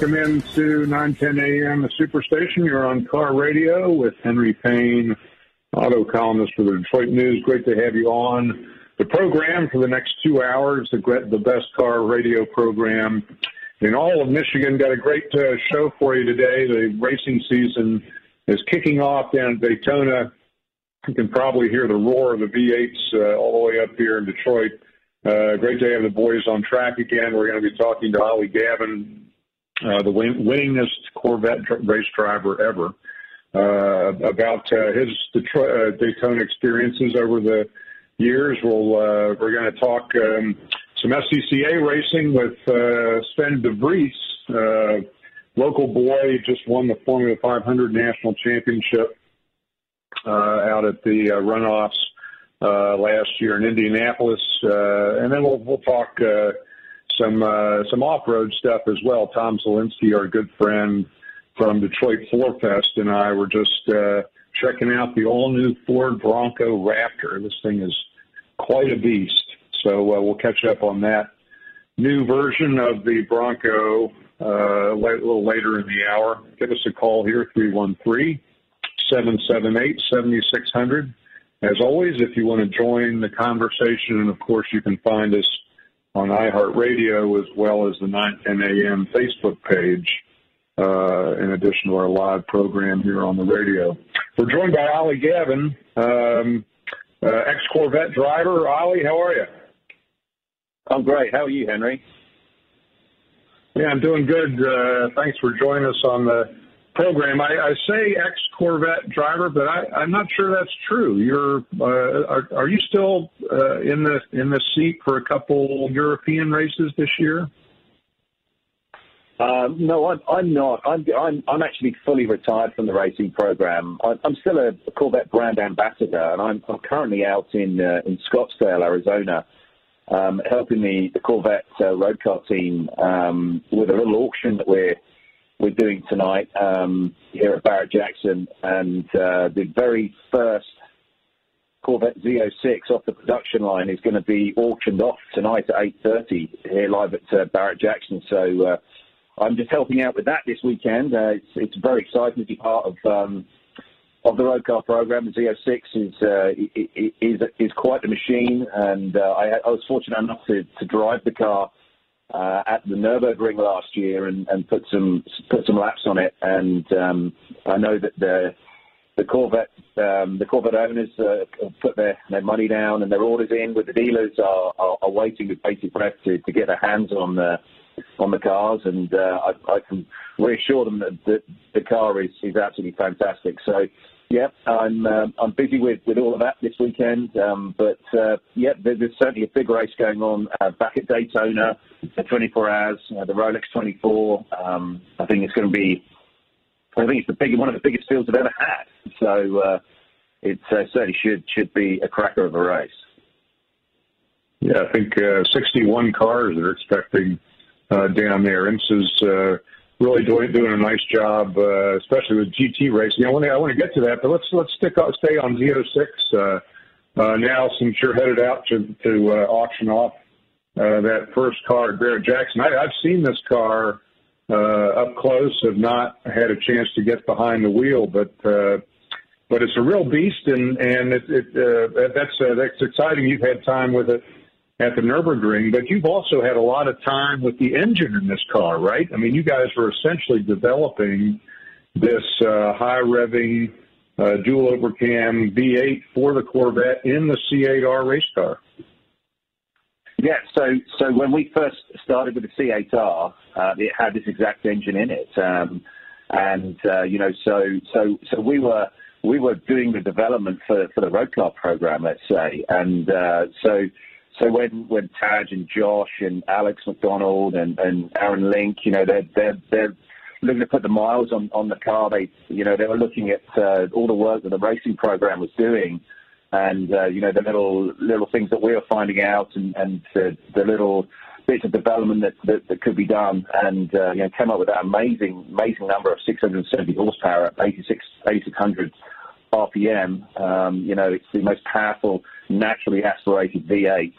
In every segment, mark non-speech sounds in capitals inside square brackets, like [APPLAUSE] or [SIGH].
welcome into 910 AM, the Superstation. You're on Car Radio with Henry Payne, auto columnist for the Detroit News. Great to have you on the program for the next two hours, the, best car radio program in all of Michigan. Got a great uh, show for you today. The racing season is kicking off down at Daytona. You can probably hear the roar of the V8s uh, all the way up here in Detroit. Uh, great to have the boys on track again. We're going to be talking to Ollie Gavin, uh, the win- winningest Corvette dr- race driver ever, uh, about uh, his Detroit, uh, Daytona experiences over the years. We'll uh, we're going to talk um, some SCCA racing with uh, Sven De Vries, uh, local boy, just won the Formula 500 national championship uh, out at the uh, runoffs uh, last year in Indianapolis, uh, and then we'll we'll talk. Uh, some uh, some off-road stuff as well. Tom Zielinski, our good friend from Detroit Four Fest, and I were just uh, checking out the all-new Ford Bronco Raptor. This thing is quite a beast. So uh, we'll catch up on that new version of the Bronco uh, a little later in the hour. Give us a call here, 313 778 7600. As always, if you want to join the conversation, and of course, you can find us on iHeartRadio as well as the 910 AM Facebook page, uh, in addition to our live program here on the radio. We're joined by Ollie Gavin, um, uh, ex-Corvette driver. Ollie, how are you? I'm great. How are you, Henry? Yeah, I'm doing good. Uh, thanks for joining us on the program. I, I say ex-Corvette driver, but I, am not sure that's true. You're uh, are, are, you still uh, in the in the seat for a couple European races this year? Um, no, I'm, I'm not. I'm, I'm, I'm actually fully retired from the racing program. I'm, I'm still a Corvette brand ambassador, and I'm, I'm currently out in uh, in Scottsdale, Arizona, um, helping the, the Corvette uh, road car team um, with a little auction that we're we're doing tonight um, here at Barrett Jackson, and uh, the very first Corvette Z06 off the production line is going to be auctioned off tonight at 8:30 here live at uh, Barrett Jackson. So uh, I'm just helping out with that this weekend. Uh, it's, it's very exciting to be part of um, of the road car program. The Z06 is uh, is is quite the machine, and uh, I, I was fortunate enough to, to drive the car uh, at the Nurburgring last year and, and put some put some laps on it. And um, I know that the the Corvette um, the Corvette owners uh, put their, their money down and their orders in, with the dealers are, are, are waiting with bated breath to, to get their hands on the on the cars. And uh, I, I can reassure them that the, the car is is absolutely fantastic. So yeah, I'm uh, I'm busy with, with all of that this weekend. Um, but uh, yeah, there's, there's, certainly a big race going on uh, back at Daytona, the 24 hours, uh, the Rolex 24. Um, I think it's going to be, I think it's the big, one of the biggest fields I've ever had. So uh, it uh, certainly should should be a cracker of a race. Yeah, I think 61 cars are expecting down there. IMSA's really doing doing a nice job, uh, especially with GT racing. I want to I want to get to that, but let's let's stick stay on Z06 uh, uh, now since you're headed out to to uh, auction off uh, that first car at Barrett Jackson. I, I've seen this car uh, up close. Have not had a chance to get behind the wheel, but. Uh, but it's a real beast, and and it, it uh, that's uh, that's exciting. You've had time with it at the Nurburgring, but you've also had a lot of time with the engine in this car, right? I mean, you guys were essentially developing this uh, high revving uh, dual overcam V8 for the Corvette in the C8R race car. Yeah, so so when we first started with the C8R, uh, it had this exact engine in it, um, and uh, you know, so so so we were we were doing the development for for the road car program, let's say, and uh, so so when when Tadge and Josh and Alex McDonald and, and Aaron Link, you know, they're they're they're looking to put the miles on on the car. They you know they were looking at uh, all the work that the racing program was doing, and uh, you know the little little things that we were finding out and and the, the little bits of development that, that, that could be done, and uh, you know came up with that amazing amazing number of 670 horsepower at 86 8600 RPM. Um, you know it's the most powerful naturally aspirated V8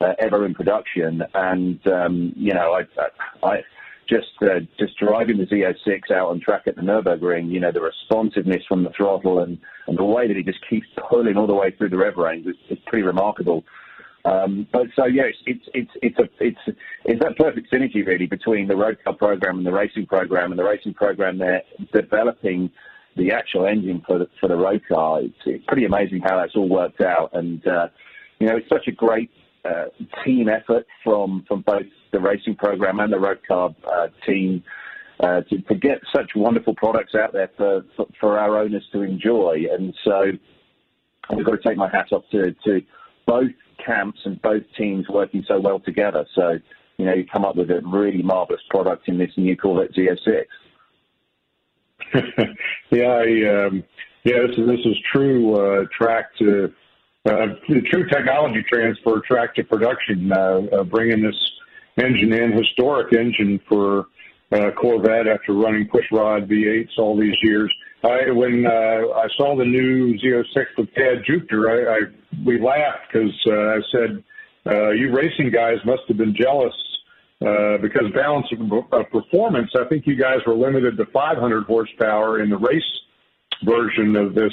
uh, ever in production. And um, you know, I, I, just uh, just driving the Z06 out on track at the Nurburgring, you know, the responsiveness from the throttle and, and the way that it just keeps pulling all the way through the rev range is, is pretty remarkable. Um, but so yeah, it's it's it's it's a it's it's that perfect synergy really between the road car program and the racing program, and the racing program they're developing the actual engine for the for the road car. It's, it's pretty amazing how that's all worked out, and uh, you know it's such a great uh, team effort from from both the racing program and the road car uh, team uh, to, to, get such wonderful products out there for, for, for our owners to enjoy. And so I've got to take my hat off to, to both camps and both teams working so well together. So you know you come up with a really marvelous product in this new Corvette Z06. [LAUGHS] yeah, I, um, yeah, this is this is true uh, track to uh, the true technology transfer track to production, uh, uh, bringing this engine in, historic engine for uh, Corvette after running pushrod V8s all these years. I, when uh, I saw the new Z06 with Tadge Juechter, I, I we laughed because uh, I said, uh, "You racing guys must have been jealous uh, because balance of, of performance. I think you guys were limited to 500 horsepower in the race version of this."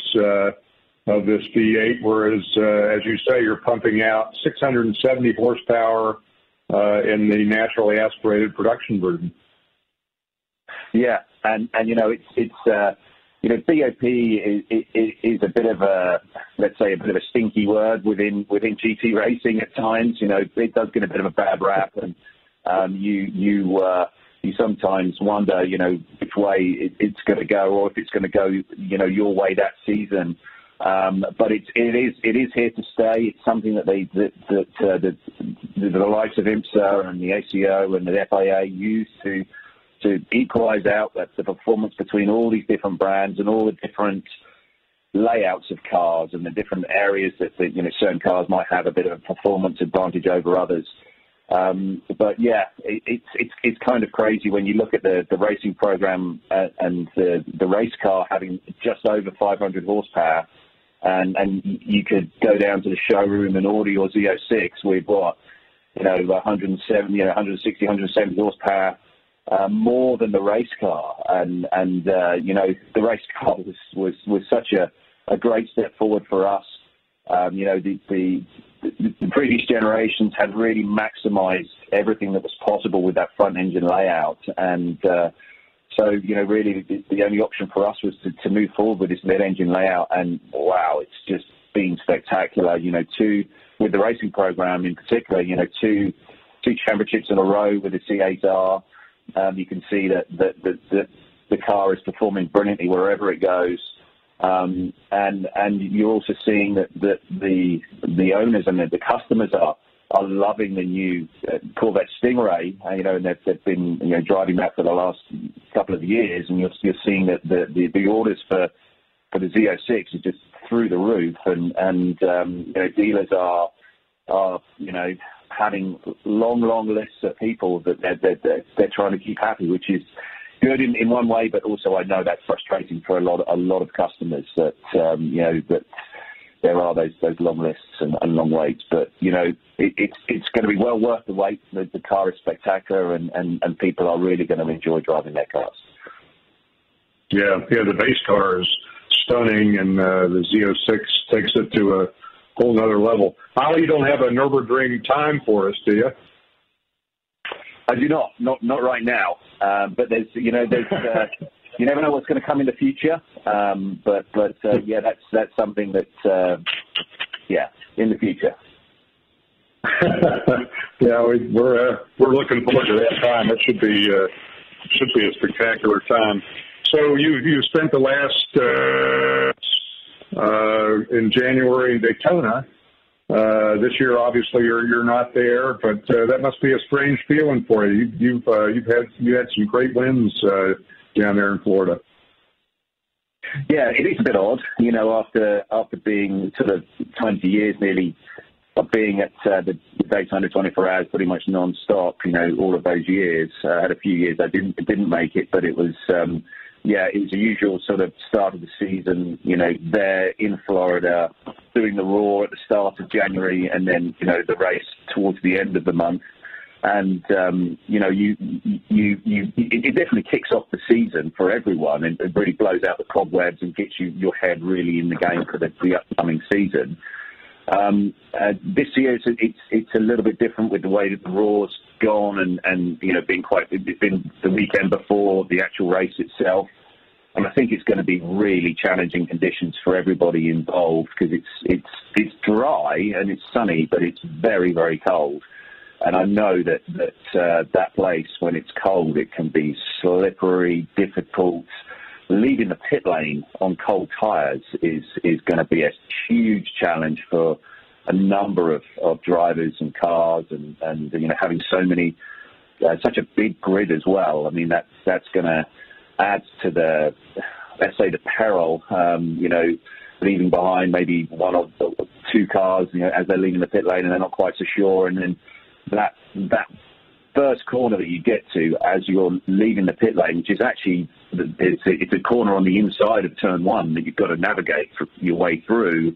Of this V8, whereas, uh, as you say, you're pumping out 670 horsepower uh, in the naturally aspirated production version. Yeah, and and you know it's it's uh, you know BOP is, is, is a bit of a let's say a bit of a stinky word within within GT racing at times. You know it does get a bit of a bad rap, and um, you you. Uh, you sometimes wonder, you know, which way it, it's going to go, or if it's going to go, you know, your way that season. Um, but it is it is here to stay. It's something that they that, that uh, the, the, the likes of IMSA and the ACO and the FIA use to to equalise out the, the performance between all these different brands and all the different layouts of cars and the different areas that, that you know certain cars might have a bit of a performance advantage over others. Um, but yeah, it, it's it's it's kind of crazy when you look at the the racing program uh, and the the race car having just over 500 horsepower and and you could go down to the showroom and order your Z06 with what you know 170, you know, 160, 170 horsepower. Uh, more than the race car, and and uh, you know the race car was was was such a, a great step forward for us. Um, you know the, the the previous generations had really maximised everything that was possible with that front engine layout, and uh, so, you know, really the, the only option for us was to, to move forward with this mid-engine layout, and wow, it's just been spectacular. You know, two with the racing program in particular. You know, two two championships in a row with the C8R. Um, you can see that that, that that the car is performing brilliantly wherever it goes. Um, and and you're also seeing that, that the the owners and the, the customers are are loving the new uh, Corvette Stingray. Uh, you know, and they've, they've been you know driving that for the last couple of years, and you're, you're seeing that the, the, the orders for for the Z06 is just through the roof, and and um, you know dealers are are you know having long long lists of people that they're they're, they're, they're trying to keep happy, which is good in, in one way, but also I know that's frustrating for a lot a lot of customers that um, you know that there are those those long lists and, and long waits. But you know, it, it's it's going to be well worth the wait. The, the car is spectacular, and, and, and people are really going to enjoy driving their cars. Yeah, yeah, the base car is stunning, and uh, the Z06 takes it to a whole other level. Ollie, you don't have a Nurburgring time for us, do you? I do not, not not right now. Uh, but there's, you know, there's. Uh, [LAUGHS] you never know what's going to come in the future. Um, but but uh, yeah, that's that's something that uh, yeah in the future. [LAUGHS] yeah, we, we're uh, we're looking forward to that time. It should be uh, should be a spectacular time. So you you spent the last uh, uh, in January in Daytona. This year, obviously, you're you're not there, but that must be a strange feeling for you. you you've you've had you had some great wins down there in Florida. Yeah, it is a bit odd, you know, after after being sort of 20 years nearly of being at uh, the Daytona 24 hours pretty much non-stop, you know, all of those years. Uh, I had a few years I didn't didn't make it, but it was, um, yeah, it was a usual sort of start of the season, you know, there in Florida, doing the Roar at the start of January, and then, you know, the race towards the end of the month. And um, you know, you, you, you, it definitely kicks off the season for everyone, and it really blows out the cobwebs and gets you your head really in the game for the, the upcoming season. Um, uh, this year, it's, it's it's a little bit different with the way that the Roar's gone, and and you know, being quite it's been the weekend before the actual race itself. And I think it's going to be really challenging conditions for everybody involved because it's it's it's dry and it's sunny, but it's very very cold. And I know that that uh, that place, when it's cold, it can be slippery, difficult. Leaving the pit lane on cold tyres is is going to be a huge challenge for a number of, of drivers and cars, and, and you know having so many, uh, such a big grid as well. I mean that that's going to add to the, let's say, the peril. Um, you know, leaving behind maybe one or two cars, you know, as they're leaving the pit lane and they're not quite so sure, and then that that first corner that you get to as you're leaving the pit lane, which is actually it's a, it's a corner on the inside of turn one that you've got to navigate your way through,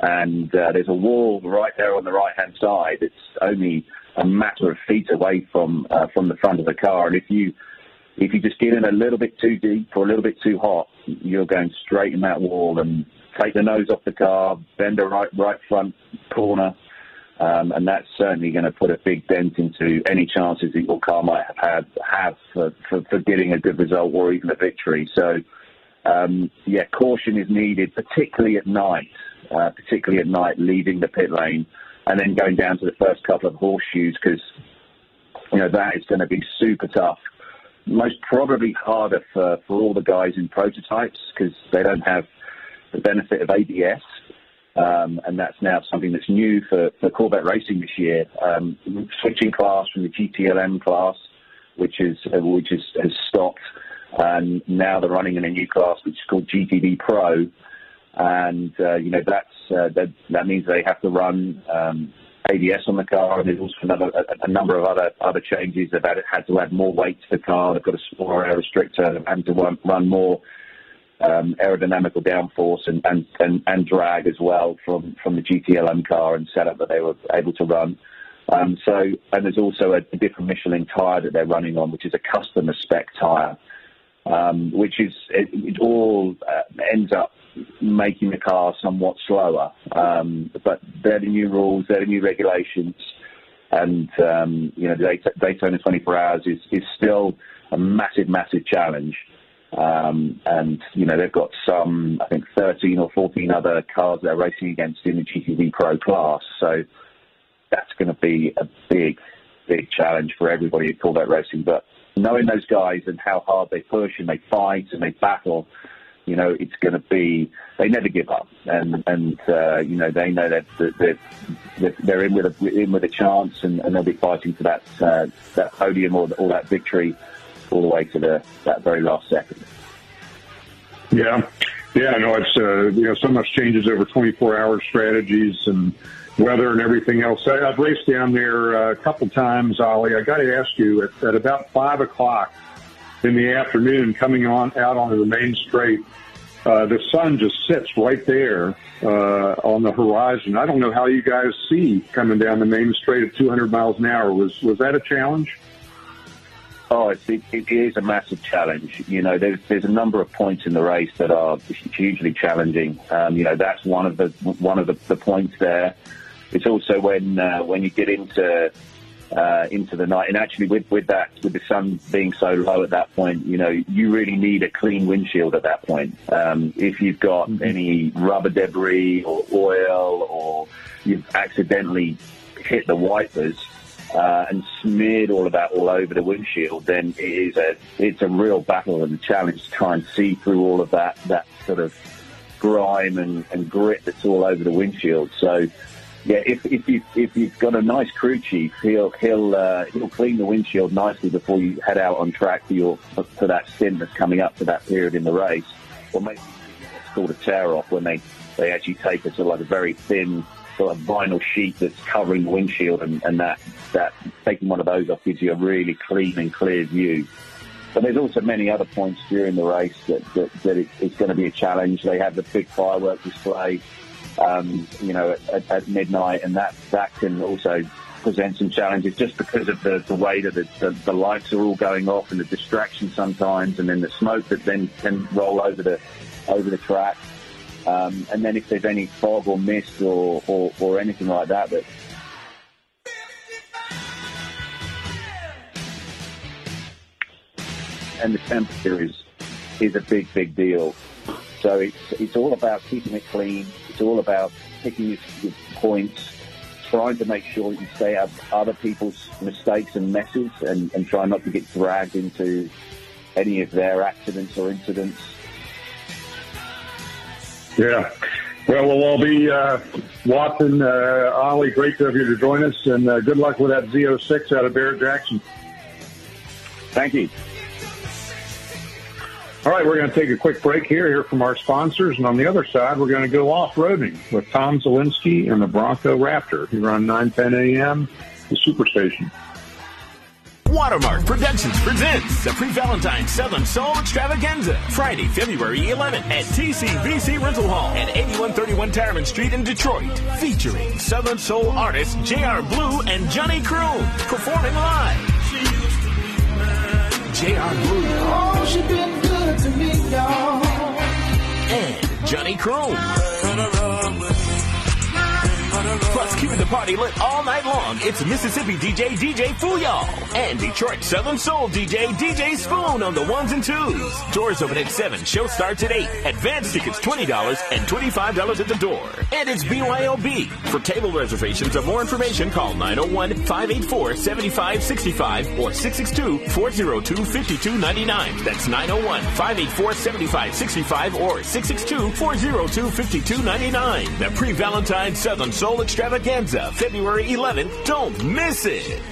and uh, there's a wall right there on the right hand side. It's only a matter of feet away from uh, from the front of the car, and if you if you just get in a little bit too deep or a little bit too hot, you're going straight in that wall and take the nose off the car, bend the right right front corner, um, and that's certainly going to put a big dent into any chances that your car might have had have for, for, for getting a good result or even a victory. So, um, yeah, caution is needed, particularly at night, uh, particularly at night, leaving the pit lane and then going down to the first couple of horseshoes because you know that is going to be super tough. Most probably harder for, for all the guys in prototypes because they don't have the benefit of ABS. Um, and that's now something that's new for, for Corvette racing this year. Um, switching class from the GTLM class, which is uh, which is, has stopped, and now they're running in a new class which is called GTD Pro, and uh, you know that's uh, that, that means they have to run um, ABS on the car, and there's also another, a, a, number of other other changes. They've had to add more weight to the car. They've got a smaller air restrictor. They've had to run, run more um, aerodynamical downforce and, and, and, and, drag as well from, from the GTLM car and setup that they were able to run. Um, so, and there's also a, different Michelin tyre that they're running on, which is a customer spec tyre, um, which is it, it all uh, ends up making the car somewhat slower. Um, but they're the new rules, they're the new regulations, and um, you know, Daytona 24 Hours is is still a massive, massive challenge. Um, and, you know, they've got some, I think, 13 or 14 other cars they're racing against in the GTD Pro class. So that's going to be a big, big challenge for everybody at Corvette Racing. But knowing those guys and how hard they push and they fight and they battle, you know, it's going to be, they never give up. And, and uh, you know, they know that they're, they're, they're in, with a, in with a chance and, and they'll be fighting for that, uh, that podium or, or that victory all the way to the that very last second. Yeah, yeah, I know it's uh, you know so much changes over 24 hour strategies and weather and everything else. I, have raced down there uh, a couple times, Ollie. I got to ask you at, at about five o'clock in the afternoon, coming on out onto the main straight. Uh, the sun just sits right there uh, on the horizon. I don't know how you guys see coming down the main straight at 200 miles an hour. Was was that a challenge? Oh, it's, it, it is a massive challenge. You know, there's there's a number of points in the race that are hugely challenging. Um, you know, that's one of the one of the, the points there. It's also when uh, when you get into uh, into the night, and actually with with that with the sun being so low at that point, you know, you really need a clean windshield at that point. Um, if you've got mm-hmm. any rubber debris or oil, or you've accidentally hit the wipers uh, and smeared all of that all over the windshield, then it is a it's a real battle and a challenge to try and see through all of that that sort of grime and, and grit that's all over the windshield. So yeah, if if you if you've got a nice crew chief, he'll he'll uh, he'll clean the windshield nicely before you head out on track for your for that stint that's coming up for that period in the race, or maybe it's called a tear off when they they actually take a sort of like a very thin sort of vinyl sheet that's covering the windshield, and, and that that taking one of those off gives you a really clean and clear view. But there's also many other points during the race that, that, that it, it's going to be a challenge. They have the big firework display, um, you know, at, at, midnight, and that that can also present some challenges just because of the, the way that the, the, the, lights are all going off and the distraction sometimes, and then the smoke that then can roll over the over the track. Um, and then if there's any fog or mist or, or, or anything like that, that and the temperature is is a big big deal. So it's it's all about keeping it clean. It's all about picking your, your points, trying to make sure you stay out of other people's mistakes and messes, and, and try not to get dragged into any of their accidents or incidents. Yeah. Well, we'll all be uh, watching. Uh, Ollie, great to have you to join us, and uh, good luck with that Z06 out of Barrett Jackson. Thank you. All right, we're going to take a quick break here, hear from our sponsors, and on the other side, we're going to go off-roading with Tom Zielinski and the Bronco Raptor here on 910 AM, the Superstation. Watermark Productions presents the pre-Valentine Southern Soul Extravaganza, Friday, February 11th at TCVC Rental Hall at 8131 Tireman Street in Detroit, featuring Southern Soul artists J.R. Blue and Johnny Croon performing live. J.R. Blue. Oh, she been good to me, y'all. And Johnny Croon. Keeping the party lit all night long, it's Mississippi DJ DJ Fuyall and Detroit Southern Soul DJ DJ Spoon on the ones and twos. Doors open at 7, show starts at 8. Advance tickets $20 and $25 at the door. And it's BYOB. For table reservations or more information, call 901-584-7565 or 662-402-5299. That's 901-584-7565 or 662-402-5299. The pre-Valentine Southern Soul Extravaganza, February 11th. Don't miss it.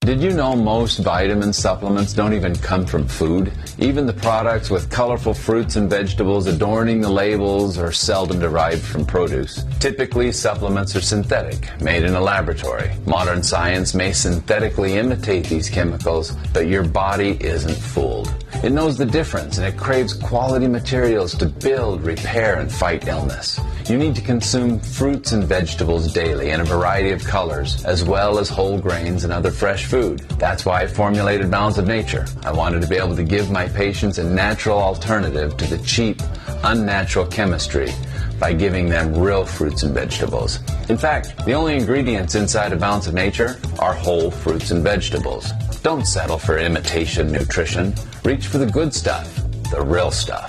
Did you know most vitamin supplements don't even come from food? Even the products with colorful fruits and vegetables adorning the labels are seldom derived from produce. Typically, supplements are synthetic, made in a laboratory. Modern science may synthetically imitate these chemicals, but your body isn't fooled. It knows the difference and it craves quality materials to build, repair, and fight illness. You need to consume fruits and vegetables daily in a variety of colors, as well as whole grains and other fresh food. That's why I formulated Balance of Nature. I wanted to be able to give my patients a natural alternative to the cheap, unnatural chemistry by giving them real fruits and vegetables. In fact, the only ingredients inside a Balance of Nature are whole fruits and vegetables. Don't settle for imitation nutrition. Reach for the good stuff, the real stuff.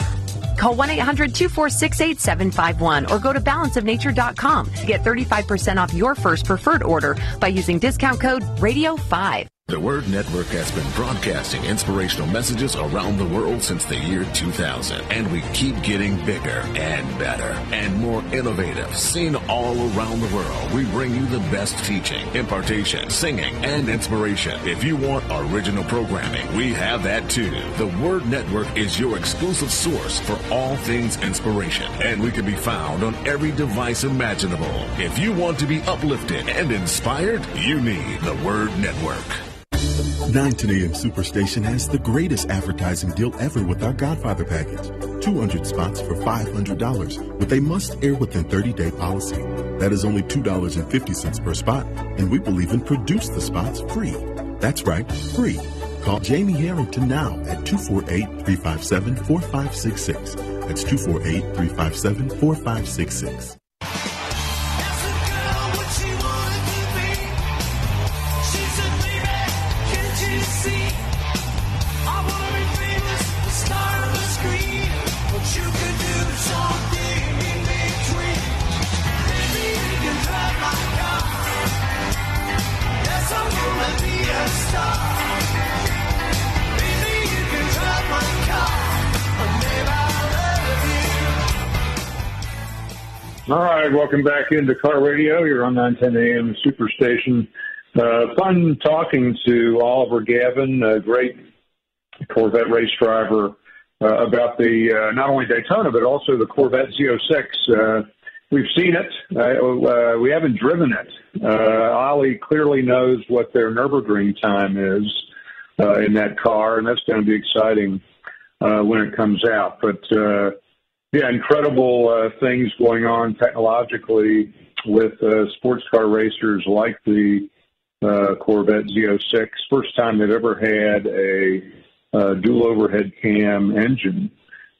Call 1 800 246 8751 or go to balanceofnature.com to get 35% off your first preferred order by using discount code RADIO5. The Word Network has been broadcasting inspirational messages around the world since the year 2000, and we keep getting bigger and better and more innovative. Seen all around the world, we bring you the best teaching, impartation, singing, and inspiration. If you want original programming, we have that too. The Word Network is your exclusive source for all things inspiration, and we can be found on every device imaginable. If you want to be uplifted and inspired, you need the Word Network. 910 AM Superstation has the greatest advertising deal ever with our Godfather package. 200 spots for $500 with a must air within 30 day policy. That is only $2.50 per spot, and we will even produce the spots free. That's right, free. Call Jamie Harrington now at 248 357 4566. That's 248 357 4566. Welcome back into Car Radio. You're on 910 AM Superstation. Uh, fun talking to Oliver Gavin, a great Corvette race driver, uh, about the uh, not only Daytona but also the Corvette Z06. Uh, we've seen it. Uh, uh, we haven't driven it. Ollie clearly knows what their Nurburgring time is in that car, and that's going to be exciting when it comes out. But yeah, incredible uh, things going on technologically with uh, sports car racers like the uh, Corvette Z06. First time they've ever had a uh, dual overhead cam engine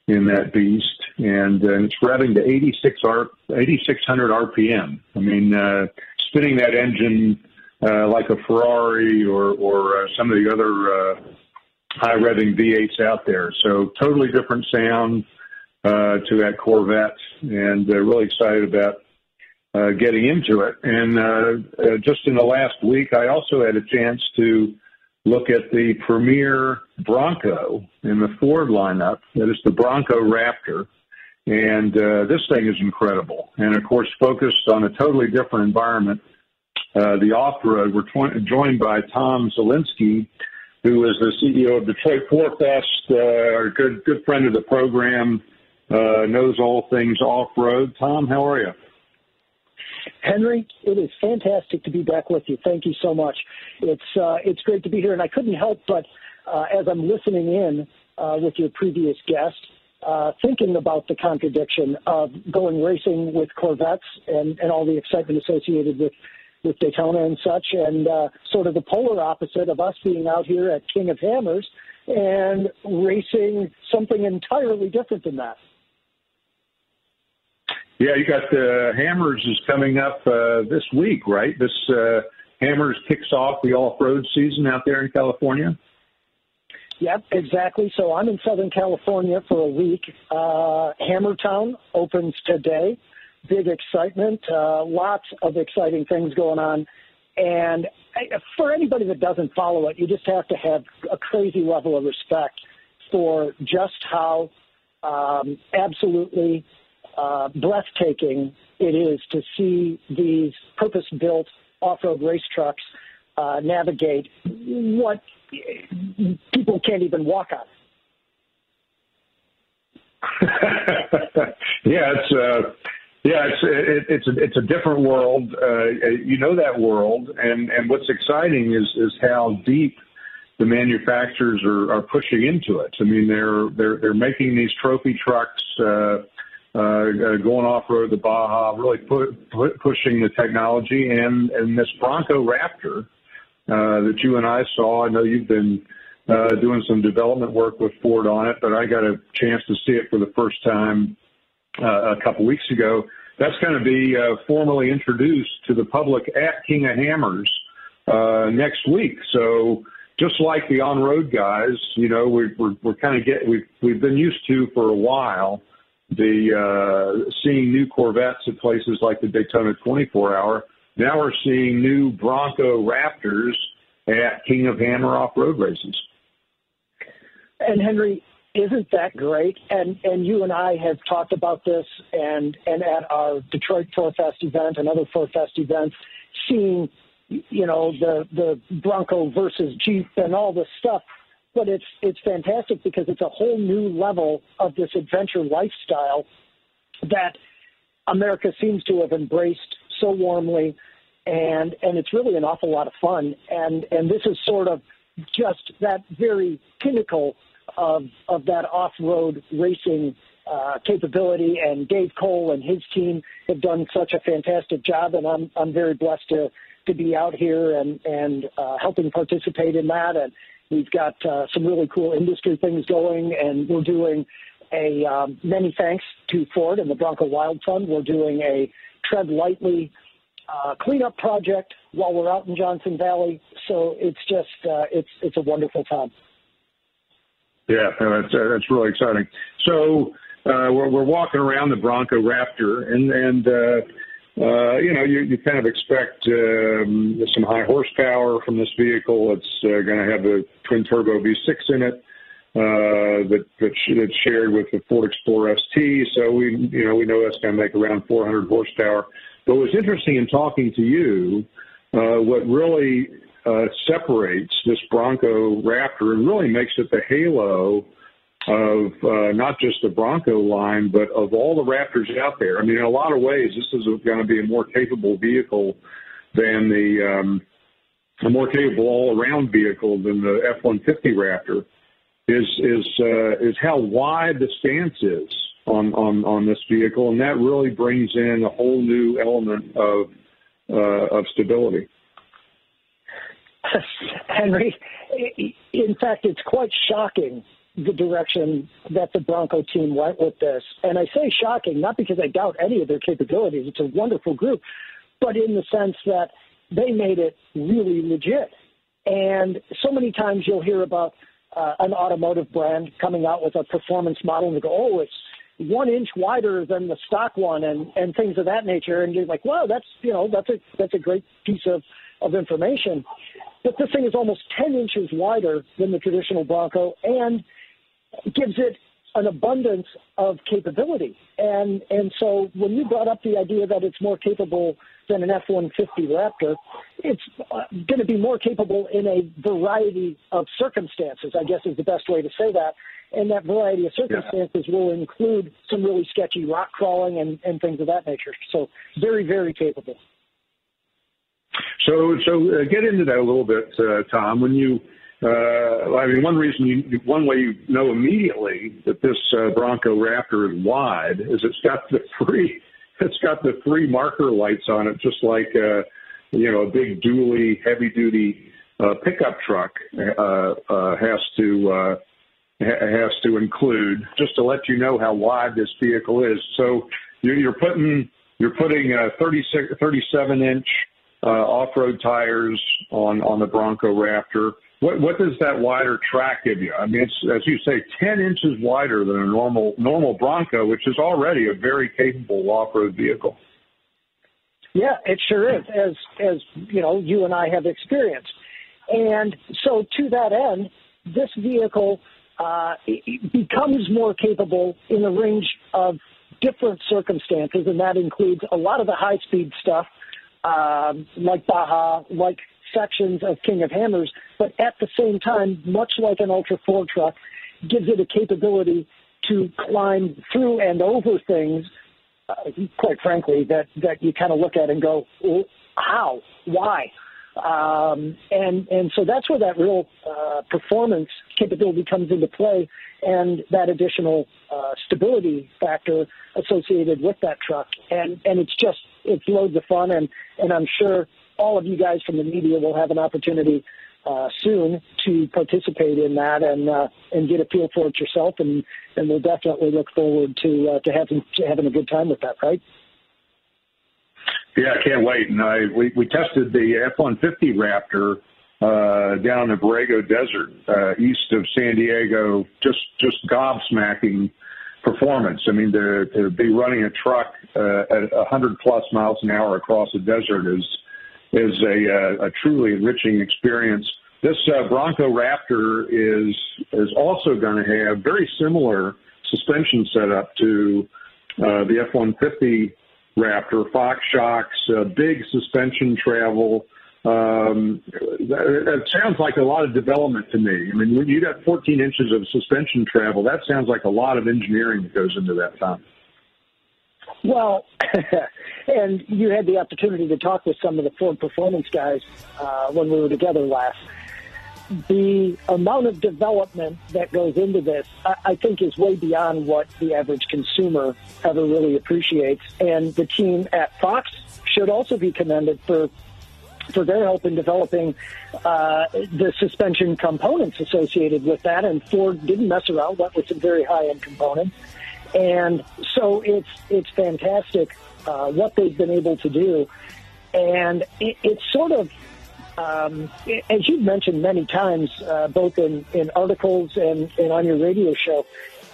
in that beast, and, uh, it's revving to 86 R, 8600 RPM. I mean, uh, spinning that engine uh, like a Ferrari or, or uh, some of the other uh, high revving V8s out there. So totally different sound to that Corvette, and uh, really excited about uh, getting into it. And uh, uh, just in the last week, I also had a chance to look at the premier Bronco in the Ford lineup. That is the Bronco Raptor. And uh, this thing is incredible. And of course, focused on a totally different environment. Uh, the off-road, we're tw- joined by Tom Zielinski, who is the CEO of Detroit Four Fest, uh, a good, good friend of the program, uh, knows all things off-road. Tom, how are you? Henry, it is fantastic to be back with you. Thank you so much. It's uh, it's great to be here, and I couldn't help but uh, as I'm listening in uh, with your previous guest, uh, thinking about the contradiction of going racing with Corvettes and, and all the excitement associated with with Daytona and such, and uh, sort of the polar opposite of us being out here at King of Hammers and racing something entirely different than that. Yeah, you got the Hammers is coming up uh, this week, right? This uh, Hammers kicks off the off-road season out there in California. Yep, exactly. So I'm in Southern California for a week. Uh, Hammertown opens today. Big excitement. Uh, lots of exciting things going on. And for anybody that doesn't follow it, you just have to have a crazy level of respect for just how um, absolutely uh, breathtaking it is to see these purpose-built off-road race trucks uh, navigate what people can't even walk on. [LAUGHS] yeah, it's uh, yeah, it's it, it's a, it's a different world. Uh, you know that world, and and what's exciting is is how deep the manufacturers are, are pushing into it. I mean, they're they're they're making these trophy trucks. Uh, going off road the Baja, really put, put, pushing the technology, and and this Bronco Raptor uh, that you and I saw. I know you've been uh, doing some development work with Ford on it, but I got a chance to see it for the first time uh, a couple weeks ago. That's going to be uh, formally introduced to the public at King of Hammers uh, next week. So just like the on-road guys, you know, we, we're we're kind of get we've we've been used to for a while the uh, seeing new Corvettes at places like the Daytona 24 Hour. Now we're seeing new Bronco Raptors at King of Hammer off road races. And Henry, isn't that great? And and you and I have talked about this, and and at our Detroit Four Fest event and other Four Fest events, seeing you know the the Bronco versus Jeep and all this stuff but it's it's fantastic because it's a whole new level of this adventure lifestyle that America seems to have embraced so warmly, and and it's really an awful lot of fun. And and this is sort of just that very pinnacle of of that off-road racing uh, capability. And Dave Cole and his team have done such a fantastic job, and I'm I'm very blessed to to be out here and and uh, helping participate in that and We've got uh, some really cool industry things going, and we're doing a um, many thanks to Ford and the Bronco Wild Fund. We're doing a tread lightly uh, cleanup project while we're out in Johnson Valley. So it's just uh, it's it's a wonderful time. Yeah, that's uh, that's really exciting. So uh, we're we're walking around the Bronco Raptor, and and uh, uh, you know, you, you kind of expect um, some high horsepower from this vehicle. It's uh, going to have the twin turbo V6 in it uh, that that's shared with the Ford Explorer ST. So we, you know, we know that's going to make around 400 horsepower. But what's interesting in talking to you, uh, what really uh, separates this Bronco Raptor and really makes it the halo of uh, not just the Bronco line, but of all the Raptors out there. I mean, in a lot of ways, this is going to be a more capable vehicle than the um, a more capable all-around vehicle than the F-150 Raptor. Is is uh, is how wide the stance is on on on this vehicle, and that really brings in a whole new element of uh, of stability. [LAUGHS] Henry, in fact, it's quite shocking the direction that the Bronco team went with this. And I say shocking, not because I doubt any of their capabilities. It's a wonderful group, but in the sense that they made it really legit. And so many times you'll hear about uh, an automotive brand coming out with a performance model and they go, oh, it's one inch wider than the stock one and, and things of that nature. And you're like, wow, that's, you know, that's a, that's a great piece of, of information. But this thing is almost 10 inches wider than the traditional Bronco and gives it an abundance of capability. And and so when you brought up the idea that it's more capable than an F-150 Raptor, it's uh, going to be more capable in a variety of circumstances. I guess is the best way to say that. And that variety of circumstances yeah. will include some really sketchy rock crawling and, and things of that nature. So very, very capable. So, so uh, get into that a little bit, uh, Tom. When you uh, I mean, one reason you, one way you know immediately that this uh, Bronco Raptor is wide is it's got the three, [LAUGHS] it's got the three marker lights on it, just like uh, you know a big dually heavy duty uh, pickup truck uh, uh, has to uh, ha- has to include, just to let you know how wide this vehicle is. So you're, you're putting you're putting uh, 36, 37 inch uh, off-road tires on on the Bronco Raptor. What, what does that wider track give you? I mean, it's as you say, 10 inches wider than a normal normal Bronco, which is already a very capable off-road vehicle. Yeah, it sure is, as as you know, you and I have experienced. And so, to that end, this vehicle uh, becomes more capable in a range of different circumstances, and that includes a lot of the high-speed stuff, um, like Baja, like sections of King of Hammers, but at the same time, much like an Ultra 4 truck, gives it a capability to climb through and over things, uh, quite frankly, that, that you kind of look at and go, how? Why? Um, and and so that's where that real uh, performance capability comes into play, and that additional uh, stability factor associated with that truck. And and it's just it's loads of fun, and and I'm sure all of you guys from the media will have an opportunity uh, soon to participate in that and uh, and get a feel for it yourself, and and we'll definitely look forward to uh, to having to having a good time with that, right? Yeah, I can't wait. And I we, we tested the F-150 Raptor uh, down in the Borrego Desert, uh, east of San Diego. Just just gobsmacking performance. I mean, to, to be running a truck uh, at 100 plus miles an hour across the desert is is a, uh, a truly enriching experience. This uh, Bronco Raptor is is also going to have very similar suspension setup to uh, the F-150 Raptor, Fox shocks, uh, big suspension travel. Um, that, sounds like a lot of development to me. I mean, when you got 14 inches of suspension travel, that sounds like a lot of engineering that goes into that, Tom. Well, [LAUGHS] and you had the opportunity to talk with some of the Ford Performance guys uh, when we were together last. The amount of development that goes into this, I, I think, is way beyond what the average consumer ever really appreciates. And the team at Fox should also be commended for for their help in developing uh, the suspension components associated with that. And Ford didn't mess around; went with some very high end components. And so it's it's fantastic uh, what they've been able to do, and it, it's sort of um, as you've mentioned many times, uh, both in, in articles and, and on your radio show.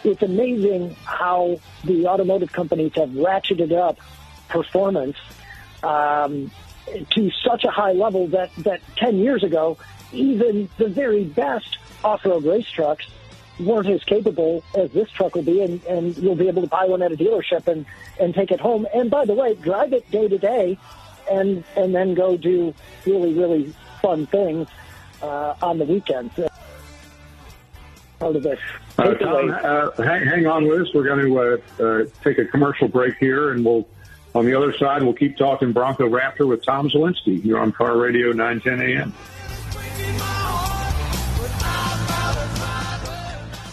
It's amazing how the automotive companies have ratcheted up performance um, to such a high level that, that 10 years ago, even the very best off-road race trucks weren't as capable as this truck will be, and, and you'll be able to buy one at a dealership and, and take it home. And by the way, drive it day to day, and and then go do really really fun things uh, on the weekends. Part of this. Uh, Tom, uh, hang, hang, on with us. We're going to uh, uh, take a commercial break here, and we'll on the other side we'll keep talking Bronco Raptor with Tom Zielinski. You're on Car Radio 910 AM.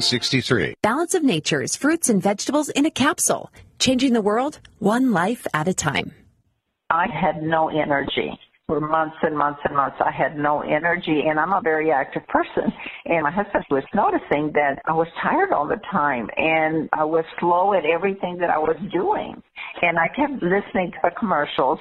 1-800-460-1663. Balance of Nature's fruits and vegetables in a capsule, changing the world one life at a time. I had no energy for months and months and months. I had no energy, and I'm a very active person. And my husband was noticing that I was tired all the time, and I was slow at everything that I was doing. And I kept listening to the commercials.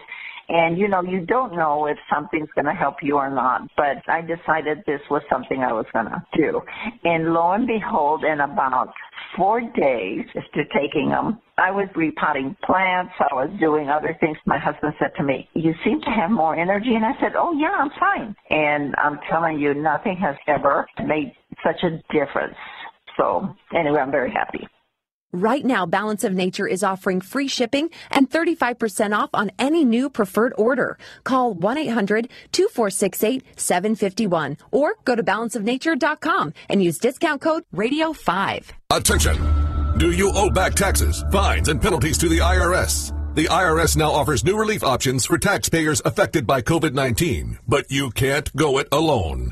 And you know, you don't know if something's going to help you or not, but I decided this was something I was going to do. And lo and behold, in about four days after taking them, I was repotting plants. I was doing other things. My husband said to me, you seem to have more energy. And I said, oh yeah, I'm fine. And I'm telling you, nothing has ever made such a difference. So anyway, I'm very happy. Right now, Balance of Nature is offering free shipping and 35% off on any new preferred order. Call 1-800-2468-751 or go to balanceofnature.com and use discount code RADIO5. Attention! Do you owe back taxes, fines, and penalties to the IRS? The IRS now offers new relief options for taxpayers affected by COVID-19, but you can't go it alone.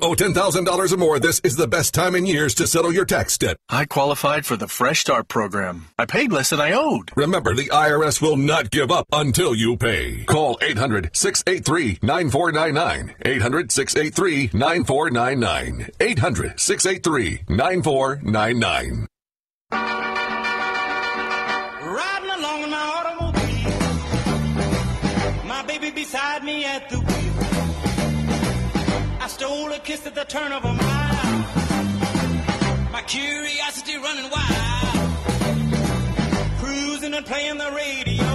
owe $10,000 or more, this is the best time in years to settle your tax debt. I qualified for the Fresh Start program. I paid less than I owed. Remember, the IRS will not give up until you pay. Call 800 683 9499. 800 683 9499. 800 683 9499. Riding along in my automobile, my baby beside me at the wheel. I stole a kiss at the turn of a mile, my curiosity running wild, cruising and playing the radio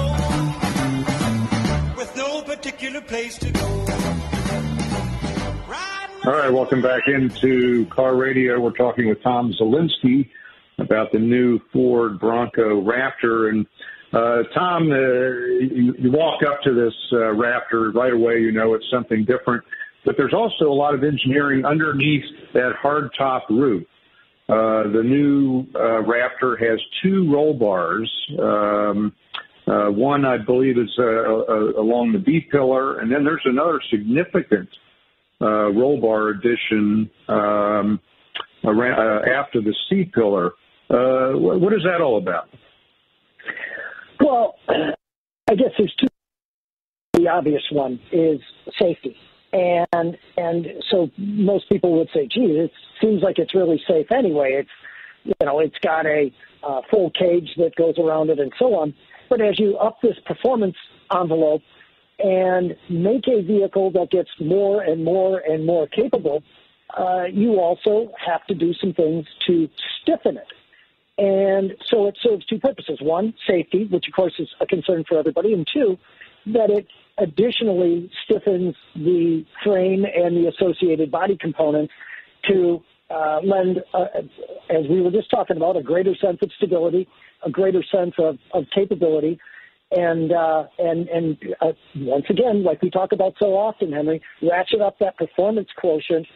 with no particular place to go. All right, welcome back into Car Radio. We're talking with Tom Zielinski about the new Ford Bronco Raptor. And uh, Tom, uh, you, you, walk up to this uh, Raptor right away, you know it's something different. But there's also a lot of engineering underneath that hardtop roof. Uh, the new uh, Raptor has two roll bars. Um, uh, one, I believe, is along the B pillar, and then there's another significant uh, roll bar addition um, around, uh, after the C pillar. Uh, what is that all about? Well, [CLEARS THROAT] I guess there's two. The obvious one is safety, and and so most people would say, "Gee, it seems like it's really safe anyway." It's you know, it's got a uh, full cage that goes around it and so on. But as you up this performance envelope, and make a vehicle that gets more and more and more capable, uh, you also have to do some things to stiffen it. And so it serves two purposes. One, safety, which of course is a concern for everybody. And two, that it additionally stiffens the frame and the associated body components to uh, lend, uh, as we were just talking about, a greater sense of stability, a greater sense of, of capability, and uh, and and uh, once again, like we talk about so often, Henry, ratchet up that performance quotient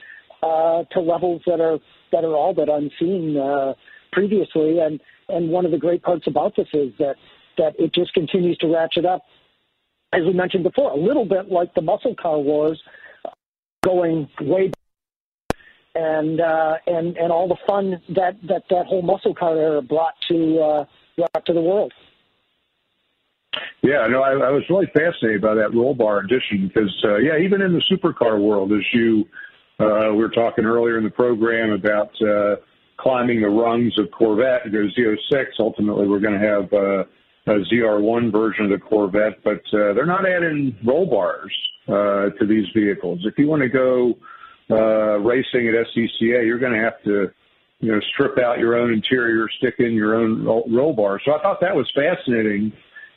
uh, to levels that are that are all but unseen uh, previously. And and one of the great parts about this is that that it just continues to ratchet up. As we mentioned before, a little bit like the muscle car wars, going way back and uh, and and all the fun that that that whole muscle car era brought to uh, brought to the world. Yeah, no, I, I was really fascinated by that roll bar addition because, uh, yeah, even in the supercar world, as you uh, we were talking earlier in the program about uh, climbing the rungs of Corvette to go Z06. Ultimately, we're going to have uh, a ZR1 version of the Corvette, but uh, they're not adding roll bars uh, to these vehicles. If you want to go uh, racing at SCCA, you're going to have to, you know, strip out your own interior, stick in your own roll bar. So I thought that was fascinating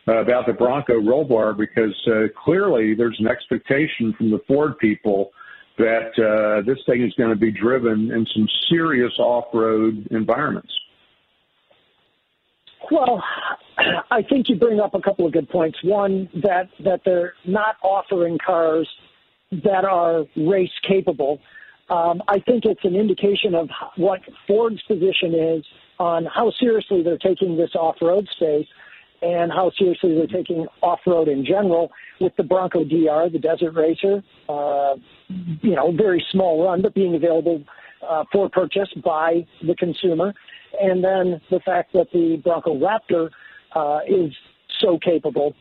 uh, about the Bronco roll bar because uh, clearly there's an expectation from the Ford people that uh, this thing is going to be driven in some serious off-road environments. Well, I think you bring up a couple of good points. One, that, that they're not offering cars that are race capable. Um, I think it's an indication of what Ford's position is on how seriously they're taking this off-road space and how seriously they're taking off-road in general with the Bronco DR, the Desert Racer. Uh, you know, very small run, but being available uh, for purchase by the consumer. And then the fact that the Bronco Raptor uh, is so capable,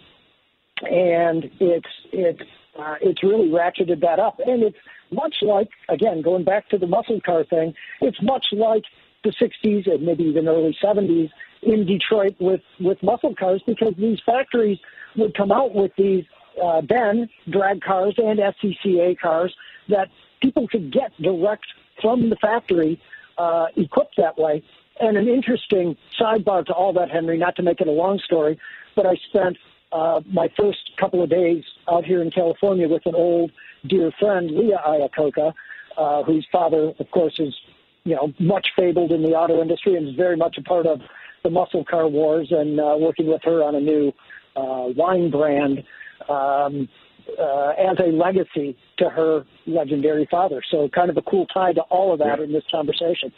and it's it uh, it's really ratcheted that up. And it's much like again going back to the muscle car thing. It's much like the 60s and maybe even early 70s in Detroit with with muscle cars because these factories would come out with these uh, then drag cars and SCCA cars that people could get direct from the factory uh, equipped that way. And an interesting sidebar to all that, Henry, not to make it a long story, but I spent uh, my first couple of days out here in California with an old dear friend, Lia Iacocca, uh, whose father, of course, is you know much fabled in the auto industry and is very much a part of the muscle car wars and uh, working with her on a new uh, wine brand um, uh, as a legacy to her legendary father. So kind of a cool tie to all of that yeah. in this conversation.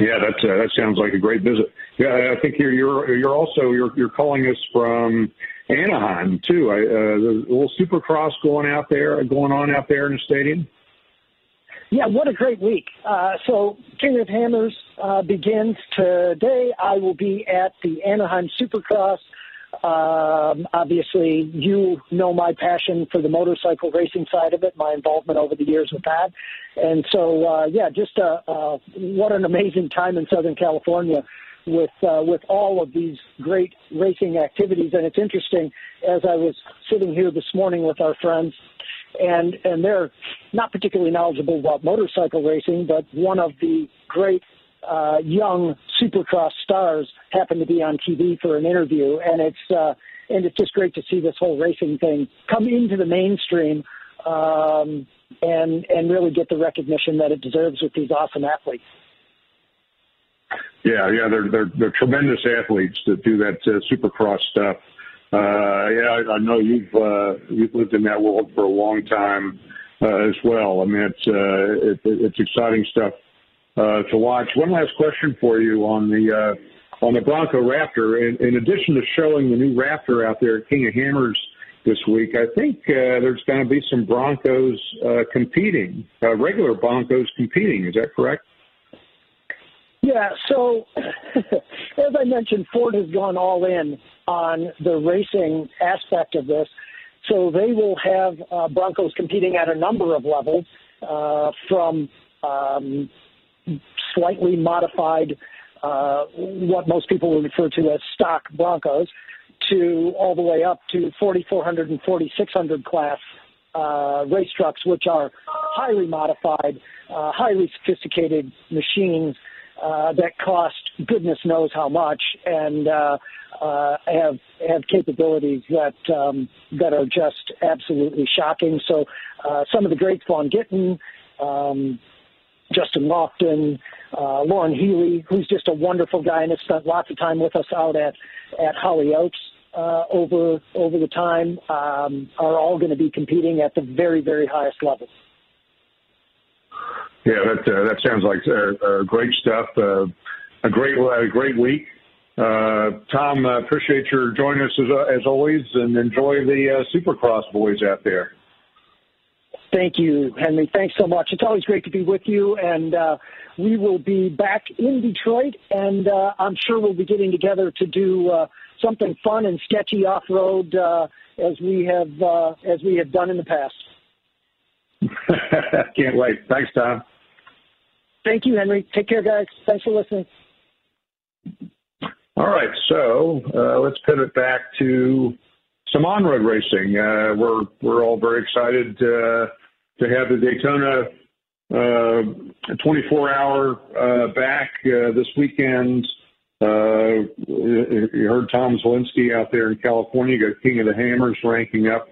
Yeah, that uh, that sounds like a great visit. Yeah, I think you're you're you're also you're you're calling us from Anaheim too. I, uh, the little Supercross going out there, going on out there in the stadium. Yeah, what a great week. Uh, so King of Hammers uh, begins today. I will be at the Anaheim Supercross um, obviously, you know my passion for the motorcycle racing side of it, my involvement over the years with that, and so uh, yeah, just uh, uh, what an amazing time in Southern California with uh, with all of these great racing activities. And it's interesting as I was sitting here this morning with our friends, and and they're not particularly knowledgeable about motorcycle racing, but one of the great uh, young supercross stars happen to be on TV for an interview, and it's uh, and it's just great to see this whole racing thing come into the mainstream um, and and really get the recognition that it deserves with these awesome athletes. Yeah, yeah, they're they're, they're tremendous athletes that do that uh, supercross stuff. Uh, yeah, I, I know you've uh, you've lived in that world for a long time uh, as well. I mean, it's uh, it, it's exciting stuff to watch. One last question for you on the uh, on the Bronco Raptor. In, in, addition to showing the new Raptor out there at King of Hammers this week, I think uh, there's going to be some Broncos uh, competing, uh, regular Broncos competing. Is that correct? Yeah. So, [LAUGHS] as I mentioned, Ford has gone all in on the racing aspect of this. So they will have uh, Broncos competing at a number of levels, from um, slightly modified, uh, what most people would refer to as stock Broncos, to all the way up to 4,400 and 4,600 class uh, race trucks, which are highly modified, uh, highly sophisticated machines uh, that cost goodness knows how much and uh, uh, have have capabilities that um, that are just absolutely shocking. So uh, some of the greats, Vaughn Gittin, um, Justin Lofton, uh, Loren Healy, who's just a wonderful guy and has spent lots of time with us out at at Holly Oaks uh, over over the time, um, are all going to be competing at the very very highest level. Yeah, that uh, that sounds like uh, uh, great stuff. Uh, a great uh, great week. Uh, Tom, uh, appreciate your joining us as, uh, as always, and enjoy the uh, Supercross boys out there. Thank you, Henry. Thanks so much. It's always great to be with you, and uh, we will be back in Detroit, and uh, I'm sure we'll be getting together to do uh, something fun and sketchy off road uh, as we have uh, as we have done in the past. [LAUGHS] Can't wait. Thanks, Tom. Thank you, Henry. Take care, guys. Thanks for listening. All right, so uh, let's pivot back to some on-road racing. Uh, we're we're all very excited uh, to have the Daytona 24-hour uh, uh, back uh, this weekend. you heard Tom Zielinski out there in California, got King of the Hammers ranking up,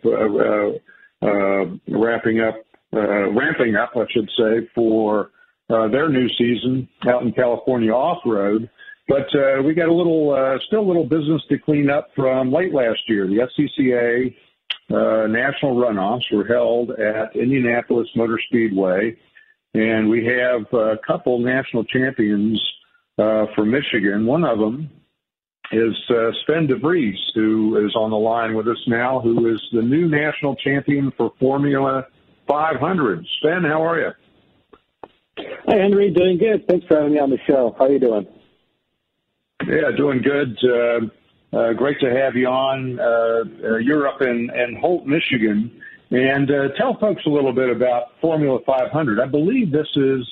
wrapping up, ramping up, I should say, for their new season out in California off-road. But uh, we got a little, uh, still a little business to clean up from late last year. The SCCA uh, national runoffs were held at Indianapolis Motor Speedway, and we have a couple national champions uh, from Michigan. One of them is uh, Sven de Vries, who is on the line with us now, who is the new national champion for Formula 500. Sven, how are you? Hi, Henry. Doing good. Thanks for having me on the show. How are you doing? Yeah, doing good. Uh, uh, great to have you on. Uh, uh, you're up in, in Holt, Michigan. And uh, tell folks a little bit about Formula 500. I believe this is,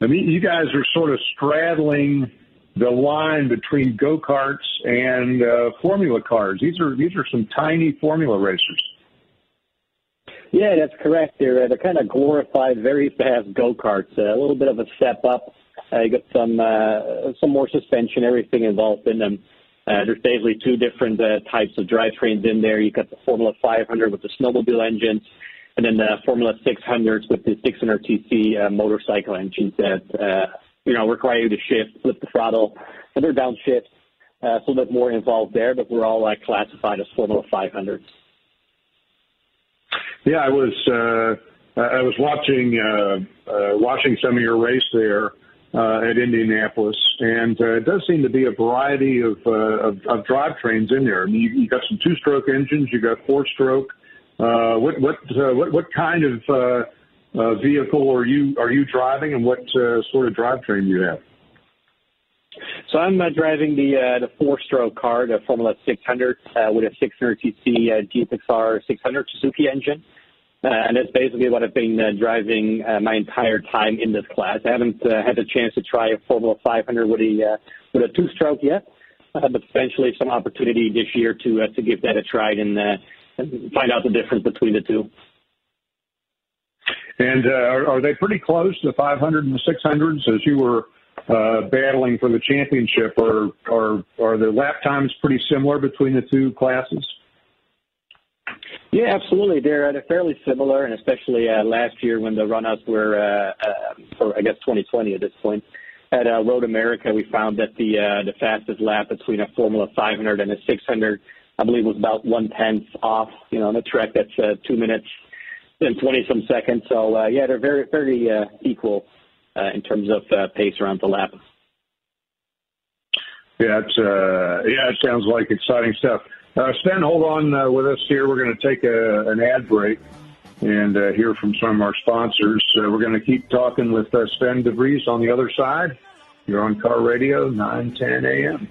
I mean, you guys are sort of straddling the line between go karts and uh, Formula cars. These are these are some tiny Formula racers. Yeah, that's correct. They're uh, they're kind of glorified, very fast go karts. Uh, a little bit of a step up uh, you got some uh, some more suspension, everything involved in them. Uh, there's basically two different uh, types of drivetrains in there. You've got the Formula 500 with the snowmobile engines, and then the Formula 600s with the 600 cc uh, motorcycle engines that uh, you know require you to shift, flip the throttle, and they're downshift. Uh, so a little bit more involved there, but we're all uh, classified as Formula 500s. Yeah, I was uh, I was watching uh, uh, watching some of your race there uh, at Indianapolis, and uh, it does seem to be a variety of uh, of, of drivetrains in there. I mean, you, you got some two-stroke engines, you got four-stroke. Uh, what what, uh, what what kind of uh, uh, vehicle are you are you driving, and what uh, sort of drivetrain do you have? So I'm uh, driving the uh, the four-stroke car, the Formula 600, uh, with a 600 cc uh, GSXR 600 Suzuki engine. Uh, and that's basically what I've been uh, driving uh, my entire time in this class. I haven't uh, had the chance to try a Formula 500 with a uh, with a two-stroke yet, uh, but potentially some opportunity this year to to give that a try and, and find out the difference between the two. And are, are they pretty close, the 500 and the 600s, as you were battling for the championship? Or are are the lap times pretty similar between the two classes? Yeah, absolutely. They're, they're fairly similar, and especially uh, last year when the runoffs were, uh, uh, for I guess 2020 at this point, at uh, Road America, we found that the uh, the fastest lap between a Formula 500 and a 600, I believe, was about one tenth off. You know, on a track that's uh, two minutes and 20 some seconds. So uh, yeah, they're very very uh, equal uh, in terms of uh, pace around the lap. Yeah, it's uh, yeah, it sounds like exciting stuff. Uh, Sven, hold on uh, with us here. We're going to take a, an ad break and uh, hear from some of our sponsors. Uh, we're going to keep talking with uh, Sven de Vries on the other side. You're on Car Radio, 910 a.m.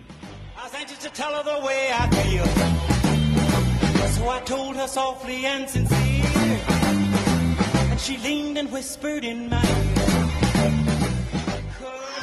I to tell her the way I feel. So I told her softly and sincere. And she leaned and whispered in my ear.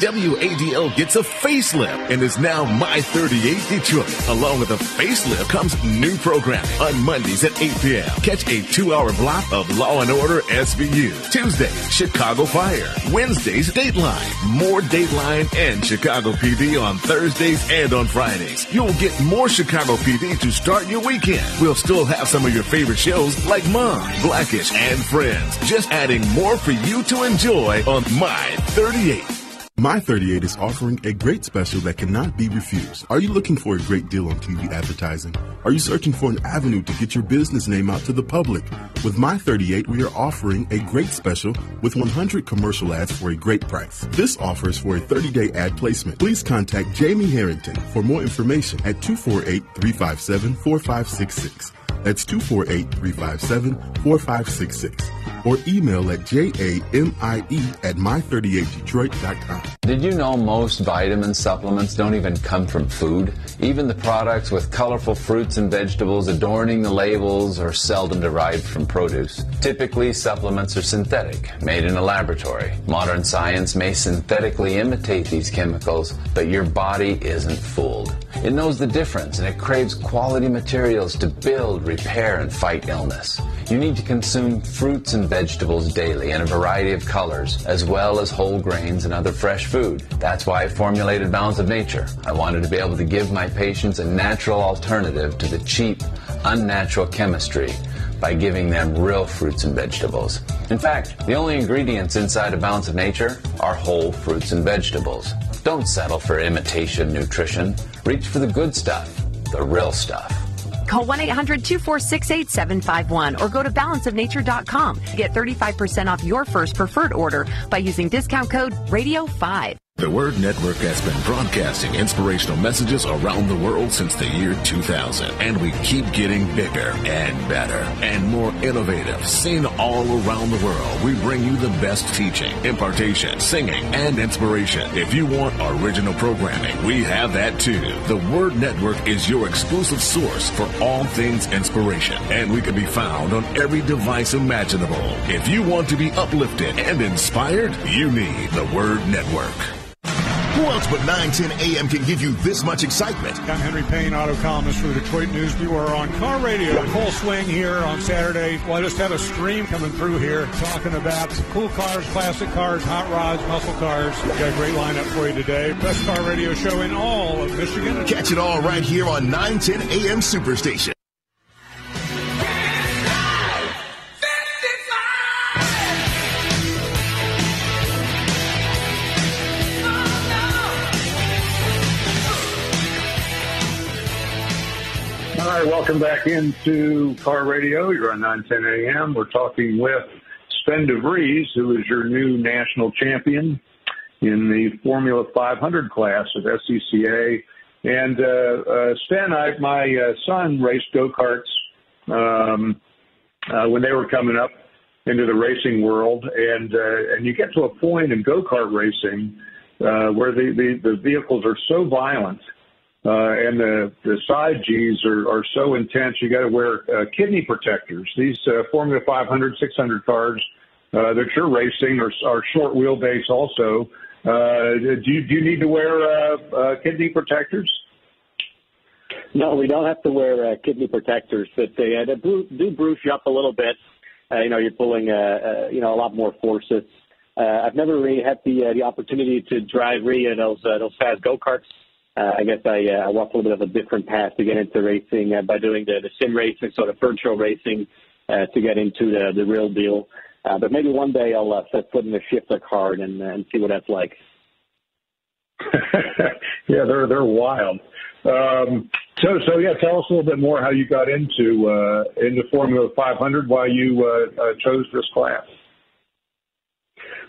WADL gets a facelift and is now My 38 Detroit. Along with a facelift comes new programming on Mondays at 8 p.m. Catch a two-hour block of Law and Order SVU. Tuesdays, Chicago Fire. Wednesdays, Dateline. More Dateline and Chicago PD on Thursdays and on Fridays. You'll get more Chicago PD to start your weekend. We'll still have some of your favorite shows like Mom, Blackish, and Friends. Just adding more for you to enjoy on My 38. My 38 is offering a great special that cannot be refused. Are you looking for a great deal on TV advertising? Are you searching for an avenue to get your business name out to the public? With My 38, we are offering a great special with 100 commercial ads for a great price. This offer is for a 30 day ad placement. Please contact Jamie Harrington for more information at 248 357 4566. That's 248 357 4566. Or email at jamie at my38detroit.com. Did you know most vitamin supplements don't even come from food? Even the products with colorful fruits and vegetables adorning the labels are seldom derived from produce. Typically, supplements are synthetic, made in a laboratory. Modern science may synthetically imitate these chemicals, but your body isn't fooled. It knows the difference and it craves quality materials to build, repair, and fight illness. You need to consume fruits and vegetables daily in a variety of colors, as well as whole grains and other fresh food. That's why I formulated Balance of Nature. I wanted to be able to give my patients a natural alternative to the cheap, unnatural chemistry by giving them real fruits and vegetables. In fact, the only ingredients inside a Balance of Nature are whole fruits and vegetables. Don't settle for imitation nutrition. Reach for the good stuff, the real stuff. Call 1 800 246 8751 or go to balanceofnature.com to get 35% off your first preferred order by using discount code RADIO5. The Word Network has been broadcasting inspirational messages around the world since the year 2000, and we keep getting bigger and better and more innovative. Seen all around the world, we bring you the best teaching, impartation, singing, and inspiration. If you want original programming, we have that too. The Word Network is your exclusive source for all things inspiration, and we can be found on every device imaginable. If you want to be uplifted and inspired, you need the Word Network. Who else but 910 AM can give you this much excitement? I'm Henry Payne, auto columnist for the Detroit News Bureau on Car Radio. Full swing here on Saturday. Well, I just had a stream coming through here talking about cool cars, classic cars, hot rods, muscle cars. We got a great lineup for you today. Best car radio show in all of Michigan. Catch it all right here on 910 AM Superstation. Right, welcome back into Car Radio. You're on 910 AM. We're talking with Sven DeVries, who is your new national champion in the Formula 500 class of SCCA. And uh, uh, Sven, I, my uh, son raced go-karts um, uh, when they were coming up into the racing world, and uh, and you get to a point in go-kart racing uh, where the, the, the vehicles are so violent uh, and the, the side G's are, are so intense, you got to wear uh, kidney protectors. These uh, Formula 500, 600 cars uh, that you're racing are, are short wheelbase also. Uh, do, you, do you need to wear uh, uh, kidney protectors? No, we don't have to wear uh, kidney protectors, but they, uh, they do, bruise you up a little bit. Uh, you know, you're pulling, uh, uh, you know, a lot more forces. Uh, I've never really had the uh, the opportunity to drive really uh, those uh, those fast go karts. Uh, I guess I, uh, I walked a little bit of a different path to get into racing uh, by doing the, the sim racing, sort of virtual racing, uh, to get into the, the real deal. Uh, but maybe one day I'll uh, set foot in a shifter kart and, uh, and see what that's like. [LAUGHS] yeah, they're they're wild. Um, so so yeah, tell us a little bit more how you got into uh, into Formula 500, why you uh, uh, chose this class.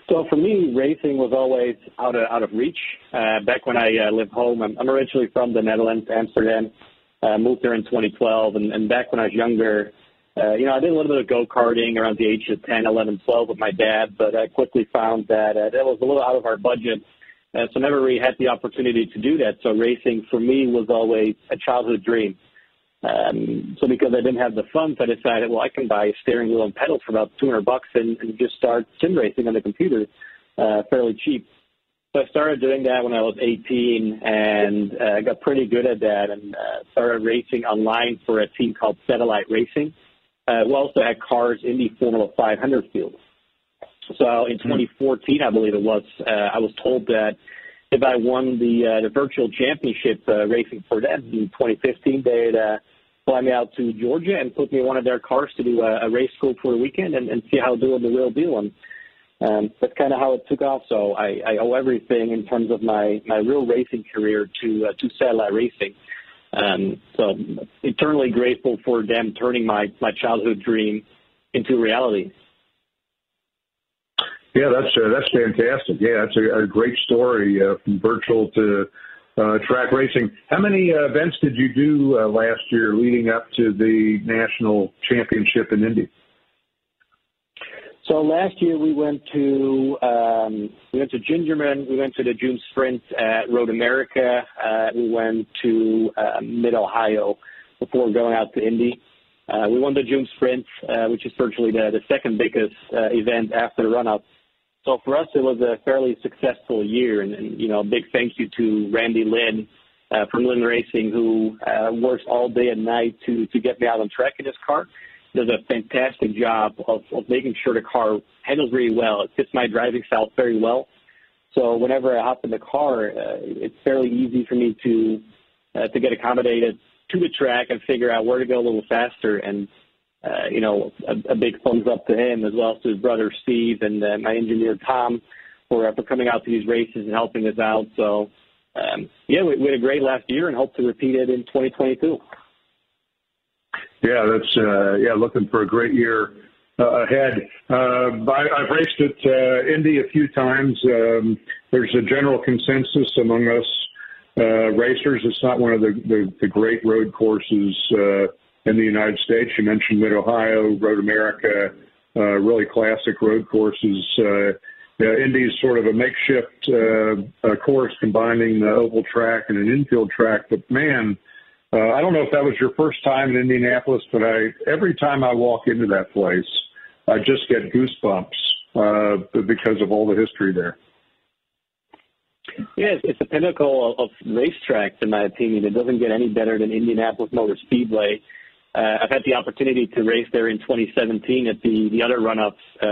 So for me, racing was always out of out of reach. Uh, back when I uh, lived home, I'm, I'm originally from the Netherlands, Amsterdam. Uh, moved there in 2012, and, and back when I was younger, uh, you know, I did a little bit of go karting around the age of 10, 11, 12 with my dad, but I quickly found that uh, that was a little out of our budget. Uh, so never really had the opportunity to do that. So racing for me was always a childhood dream. Um, so because I didn't have the funds, I decided, well, I can buy a steering wheel and pedals for about 200 bucks and, and just start sim racing on the computer uh, fairly cheap. So I started doing that when I was 18 and uh, got pretty good at that and uh, started racing online for a team called Satellite Racing. Uh, we also had cars in the Formula 500 field. So in 2014, I believe it was, uh, I was told that if I won the uh, the virtual championship uh, racing for them in 2015, they'd uh, fly me out to Georgia and put me in one of their cars to do a, a race school for the weekend and, and see how doing the real deal. And um, that's kind of how it took off. So I, I owe everything in terms of my, my real racing career to uh, to Satellite Racing. Um, so eternally grateful for them turning my, my childhood dream into reality. Yeah, that's uh, that's fantastic. Yeah, that's a, a great story uh, from virtual to uh, track racing. How many uh, events did you do uh, last year leading up to the national championship in Indy? So last year we went to um, we went to Gingerman, we went to the June Sprint at Road America, uh, we went to uh, Mid Ohio before going out to Indy. Uh, we won the June Sprint, uh, which is virtually the, the second biggest uh, event after the run up. So for us, it was a fairly successful year, and, and you know, a big thank you to Randy Lynn uh, from Lynn Racing, who uh, works all day and night to to get me out on track in his car does a fantastic job of, of making sure the car handles really well. It fits my driving style very well. So whenever I hop in the car, uh, it's fairly easy for me to uh, to get accommodated to the track and figure out where to go a little faster. And uh, you know, a, a big thumbs up to him as well as to his brother Steve and uh, my engineer Tom for, uh, for coming out to these races and helping us out. So um, yeah, we, we had a great last year and hope to repeat it in 2022. Yeah, that's uh, yeah. Looking for a great year uh, ahead. I, I've raced at Indy a few times. Um, there's a general consensus among us racers. It's not one of the, the, the great road courses in the United States. You mentioned Mid Ohio, Road America, uh, really classic road courses. Uh, yeah, sort of a makeshift uh, uh, course combining the oval track and an infield track, but man, uh, I don't know if that was your first time in Indianapolis, but I every time I walk into that place, I just get goosebumps uh, because of all the history there. Yeah, it's the pinnacle of racetracks, in my opinion. It doesn't get any better than Indianapolis Motor Speedway. Uh, I've had the opportunity to race there in 2017 at the the other run-ups uh,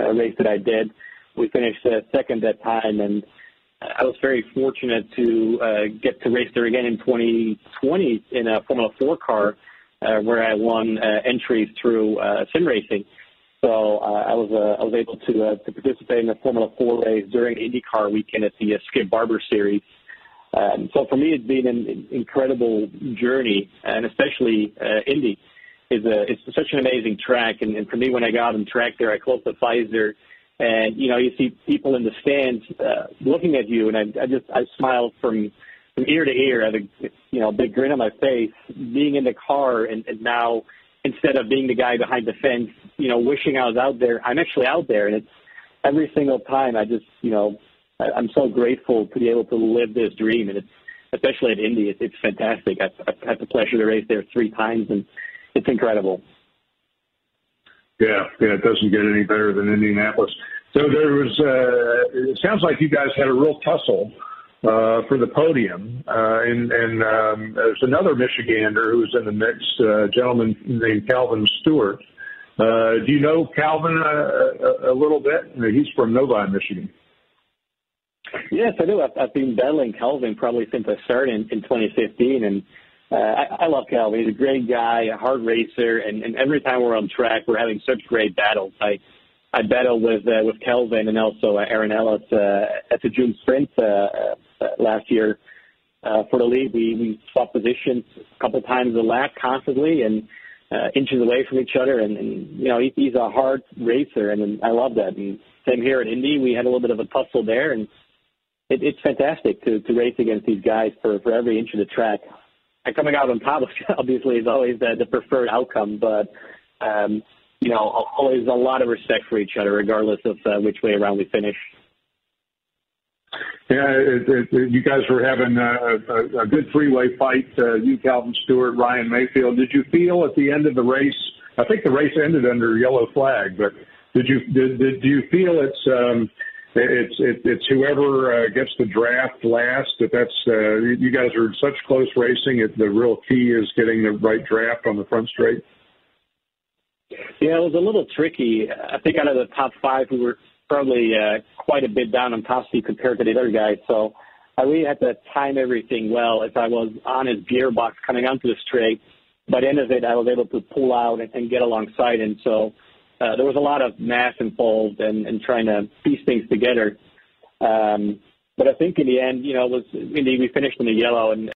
uh, race that I did. We finished second that time, and I was very fortunate to uh, get to race there again in 2020 in a Formula 4 car, uh, where I won uh, entries through sim racing. So I was I was able to to participate in the Formula 4 race during IndyCar weekend at the Skip Barber Series. Um, so for me, it's been an incredible journey, and especially uh, Indy is a it's such an amazing track. And, and for me, when I got on track there, I closed the visor and you know you see people in the stands uh, looking at you, and I, I just I smiled from from ear to ear. I had a you know big grin on my face, being in the car, and, and now instead of being the guy behind the fence, you know, wishing I was out there, I'm actually out there, and it's every single time. I just you know I, I'm so grateful to be able to live this dream, and it's especially at Indy, it's, it's fantastic. I've, I've had the pleasure to race there three times, and it's incredible. Yeah, yeah, it doesn't get any better than Indianapolis. So there was. Uh, it sounds like you guys had a real tussle uh, for the podium, uh, and, and um, there's another Michigander who's in the mix, uh, a gentleman named Calvin Stewart. Uh, do you know Calvin a, a, a little bit? He's from Novi, Michigan. Yes, I do. I've, I've been battling Calvin probably since I started in, in 2015, and uh, I, I love Calvin. He's a great guy, a hard racer, and, and every time we're on track, we're having such great battles. I I battled with uh, with Kelvin and also uh, Aaron Ellis uh, at the June Sprint uh, uh, last year uh, for the lead. We we swapped positions a couple times a lap constantly and uh, inches away from each other. And, and you know he, he's a hard racer, and, and I love that. And same here at Indy, we had a little bit of a tussle there, and it, it's fantastic to to race against these guys for for every inch of the track and coming out on top, [LAUGHS] obviously, is always the, the preferred outcome. But um, you know, always a lot of respect for each other, regardless of uh, which way around we finish. Yeah, it, it, it, you guys were having a, a, a good three-way fight. Uh, you, Calvin Stewart, Ryan Mayfield. Did you feel at the end of the race? I think the race ended under yellow flag, but did you did, did do you feel it's um, it's it, it's whoever uh, gets the draft last. That that's uh, you guys are in such close racing. It, the real key is getting the right draft on the front straight. Yeah, it was a little tricky. I think out of the top five, we were probably uh, quite a bit down on top speed compared to the other guys. So I really had to time everything well. If I was on his gearbox coming onto the straight, by the end of it, I was able to pull out and, and get alongside him. So uh, there was a lot of math involved and, and trying to piece things together. Um, but I think in the end, you know, it was indeed we finished in the yellow, and